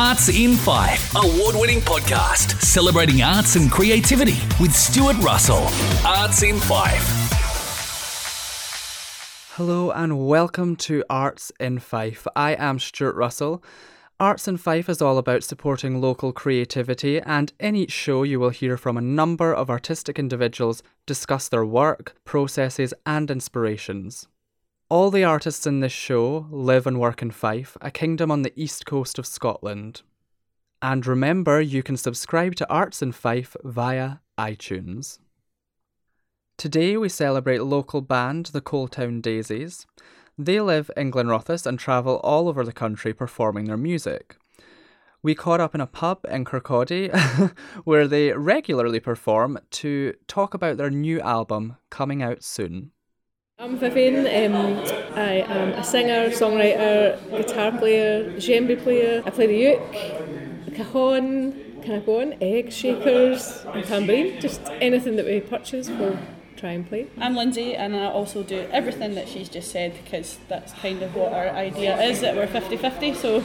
Arts in Fife, award winning podcast celebrating arts and creativity with Stuart Russell. Arts in Fife. Hello and welcome to Arts in Fife. I am Stuart Russell. Arts in Fife is all about supporting local creativity, and in each show, you will hear from a number of artistic individuals discuss their work, processes, and inspirations. All the artists in this show live and work in Fife, a kingdom on the east coast of Scotland. And remember, you can subscribe to Arts in Fife via iTunes. Today we celebrate local band the Coaltown Daisies. They live in Glenrothes and travel all over the country performing their music. We caught up in a pub in Kirkcaldy where they regularly perform to talk about their new album coming out soon. I'm Vivienne. Um, I am a singer, songwriter, guitar player, djembe player. I play the uke, cajon, can I go on? Egg shakers and tambourine. Just anything that we purchase, we'll try and play. I'm Lynzy, and I also do everything that she's just said because that's kind of what our idea is that we're 50 50. So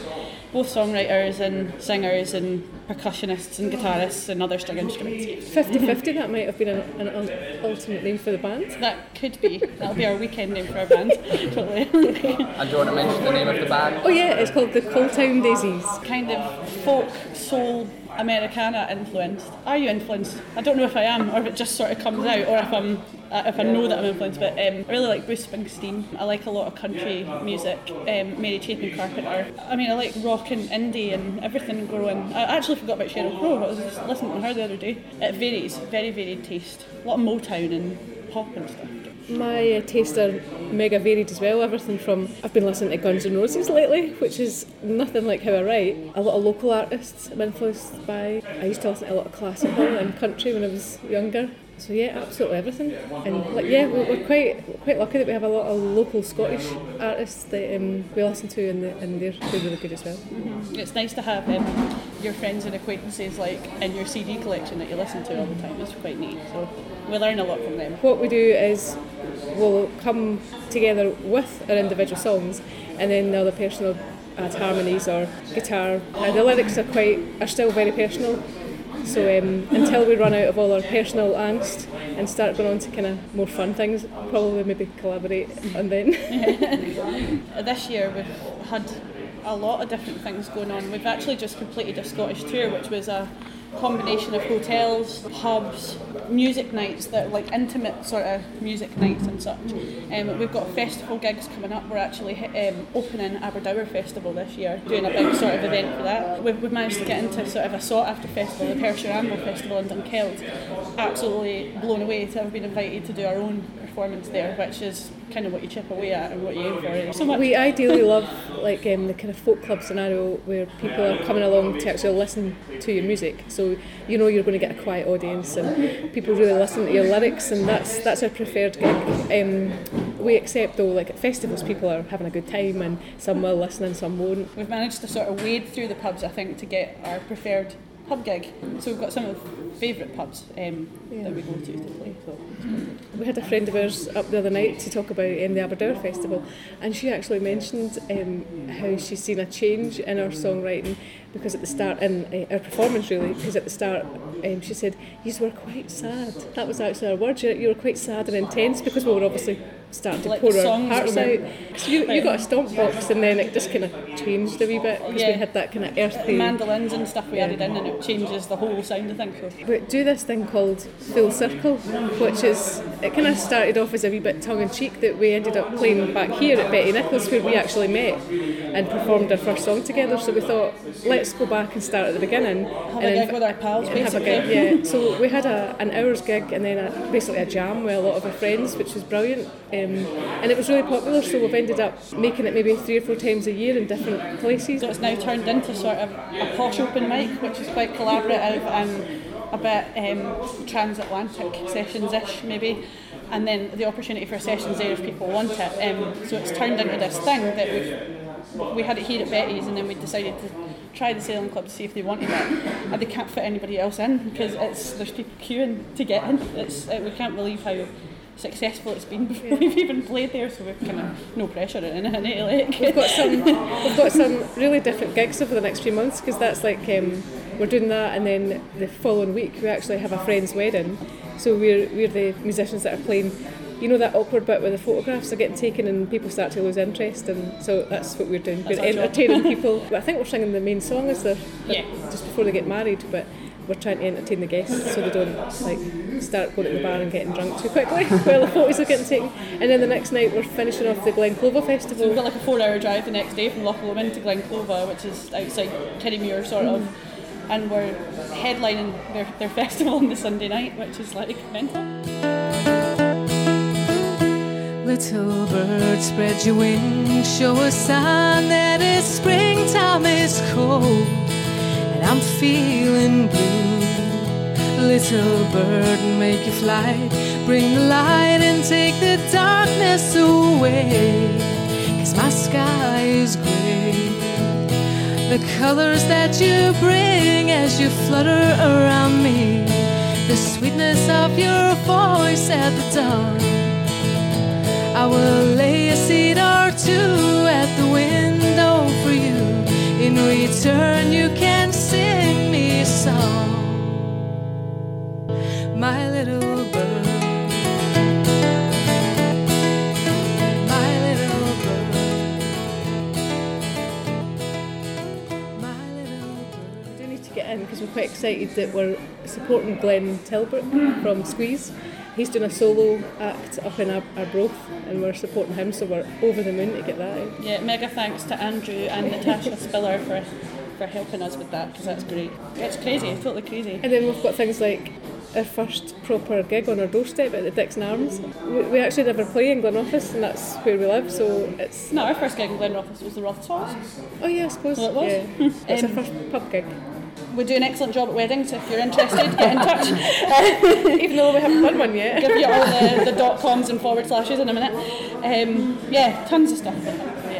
both songwriters and singers and percussionists and guitarists and other string instruments. 50 50, that might have been an, an, ultimate name for the band. That could be. That'll be our weekend name for our band. totally. and do you want to mention the name of the band? Oh, yeah, it's called the Coaltown Daisies. Kind of folk, soul, Americana influenced. Are you influenced? I don't know if I am, or if it just sort of comes out, or if I'm uh, if I know that I'm influenced. But um, I really like Bruce Springsteen. I like a lot of country music. Um, Mary Chapin Carpenter. I mean, I like rock and indie and everything growing. I actually forgot about Sheryl Crow. I was just listening to her the other day. It varies, very varied taste. A lot of Motown and pop and stuff. My uh, tastes are mega varied as well. Everything from I've been listening to Guns N' Roses lately, which is nothing like how I write. A lot of local artists I'm influenced by. I used to listen to a lot of classical and country when I was younger. So yeah, absolutely everything. And like yeah, we're, quite we're quite lucky that we have a lot of local Scottish artists that um, we listen to, and, the, and they're, they're really good as well. Mm-hmm. It's nice to have um, your friends and acquaintances like in your CD collection that you listen to all the time. It's quite neat. So we learn a lot from them. What we do is we'll come together with our individual songs, and then the other person will add harmonies or guitar. And the lyrics are quite are still very personal so um, until we run out of all our personal angst and start going on to kind of more fun things, probably maybe collaborate and then. this year we've had a lot of different things going on. We've actually just completed a Scottish tour, which was a combination of hotels, pubs, music nights that like intimate sort of music nights and such. Um, we've got festival gigs coming up. We're actually um, opening Aberdour Festival this year, doing a big sort of event for that. We've, we've managed to get into sort of a sought after festival, the Perthshire Amber Festival in Dunkeld. Absolutely blown away to have been invited to do our own performance there, which is kind of what you chip away at and what you aim for. So much. We ideally love like um, the kind of folk club scenario where people are coming along to actually listen to your music. So you know you're going to get a quiet audience and people really listen to your lyrics, and that's that's our preferred gig. Um, we accept though, like at festivals, people are having a good time and some will listen and some won't. We've managed to sort of wade through the pubs, I think, to get our preferred pub gig. So we've got some of favourite pubs um, yeah. that we go to to play. So we had a friend of ours up the other night to talk about um, the Aberdour Festival, and she actually mentioned um, how she's seen a change in our songwriting because at the start in uh, our performance really because at the start um, she said you were quite sad that was actually our word you were quite sad and intense because we were obviously starting to like pour our hearts out so you, you got a stomp box and then it just kind of changed a wee bit because yeah. we had that kind of earthy mandolins and stuff we yeah. added in and it changes the whole sound of things so. we do this thing called full circle which is it kind of started off as a wee bit tongue-in-cheek that we ended up playing back here at Betty Nichols where we actually met and performed our first song together so we thought let's go back and start at the beginning. Have and a gig with our pals, Have a gig, yeah. So we had a, an hour's gig and then a, basically a jam with a lot of our friends, which was brilliant. Um, and it was really popular, so we've ended up making it maybe three or four times a year in different places. So it's now turned into sort of a posh open mic, which is quite collaborative and a bit um, transatlantic sessions-ish maybe and then the opportunity for sessions there if people want it. Um, so it's turned into this thing that we've we had it here at Betty's and then we decided to try the sailing club to see if they wanted it and they can't fit anybody else in because it's there's people queuing to get in it's it, we can't believe how successful it's been before we've even played there. So we've kind of no pressure or anything. eh, Like We've got some we've got some really different gigs over the next few months because that's like um, we're doing that and then the following week we actually have a friend's wedding. So we're we're the musicians that are playing. You know that awkward bit where the photographs are getting taken and people start to lose interest, and so that's what we're doing. That's we're entertaining people. But I think we're singing the main song as the Yeah. just before they get married, but we're trying to entertain the guests so they don't like start going to the bar and getting drunk too quickly while the photos are getting taken. And then the next night we're finishing off the Glen Clova So we've got like a four-hour drive the next day from Loch Lomond to Glenclova, which is outside Kirriemuir, sort of, and we're headlining their, their festival on the Sunday night, which is like mental. Little bird, spread your wings, show a sign that it's springtime, it's cold, and I'm feeling blue. Little bird, make your flight, bring the light and take the darkness away. Cause my sky is gray. The colors that you bring as you flutter around me, the sweetness of your voice at the dawn. I will lay get in because we're quite excited that we're supporting Glenn Tilbrook from Squeeze. He's doing a solo act up in Ar- Arbroath and we're supporting him, so we're over the moon to get that in. Yeah, mega thanks to Andrew and Natasha Spiller for for helping us with that because that's great. It's crazy, totally crazy. And then we've got things like our first proper gig on our doorstep at the Dixon Arms. We, we actually never play in Glenrothes and that's where we live, so it's. No, our first gig in Glenrothes was the Rothes Halls. Oh, yeah, I suppose. Well, it was. Yeah. It's our Um, first pub gig. We do an excellent job at weddings, if you're interested, get in touch. Even though we haven't done one yet. give you all the, the dot coms and forward slashes in a minute. Um, yeah, tons of stuff.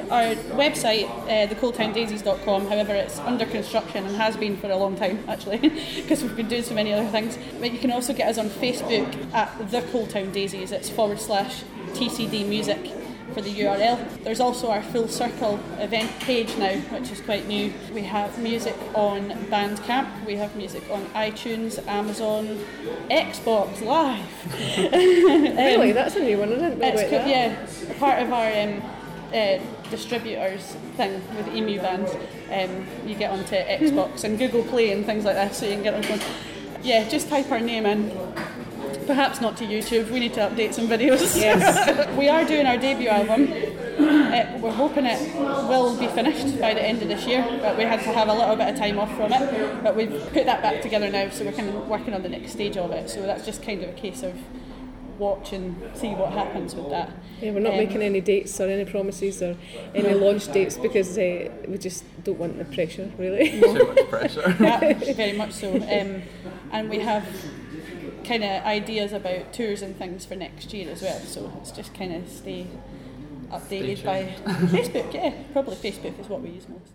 Our website, uh, thecoaltowndaisies.com, however, it's under construction and has been for a long time actually, because we've been doing so many other things. But you can also get us on Facebook at the Coaltown Daisies. It's forward slash TCD Music for the URL. There's also our Full Circle event page now, which is quite new. We have music on Bandcamp, we have music on iTunes, Amazon, Xbox Live. Really? That's a new one, I didn't know It's about co- yeah, part of our um, uh, distributors thing with Emu Band. Um, you get onto Xbox and Google Play and things like that, so you can get on. phone. Yeah, just type our name in. Perhaps not to YouTube. We need to update some videos. Yes. we are doing our debut album. Uh, we're hoping it will be finished by the end of this year, but we had to have a little bit of time off from it. But we've put that back together now, so we're kind of working on the next stage of it. So that's just kind of a case of watch and see what happens with that. Yeah, we're not Um, making any dates or any promises or any launch dates because uh, we just don't want the pressure, really. Too much pressure. Yeah, very much so. Um, and we have kind of ideas about tours and things for next year as well. So it's just kind of stay updated Stay by Facebook. Yeah, probably Facebook is what we use most.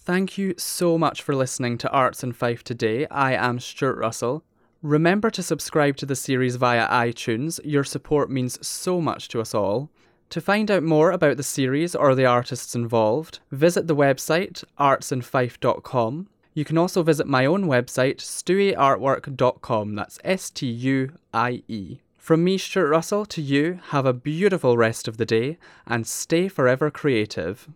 Thank you so much for listening to Arts in Fife today. I am Stuart Russell. Remember to subscribe to the series via iTunes. Your support means so much to us all. To find out more about the series or the artists involved, visit the website artsinfife.com. You can also visit my own website, stuieartwork.com. That's S T U I E. From me, Stuart Russell, to you, have a beautiful rest of the day and stay forever creative.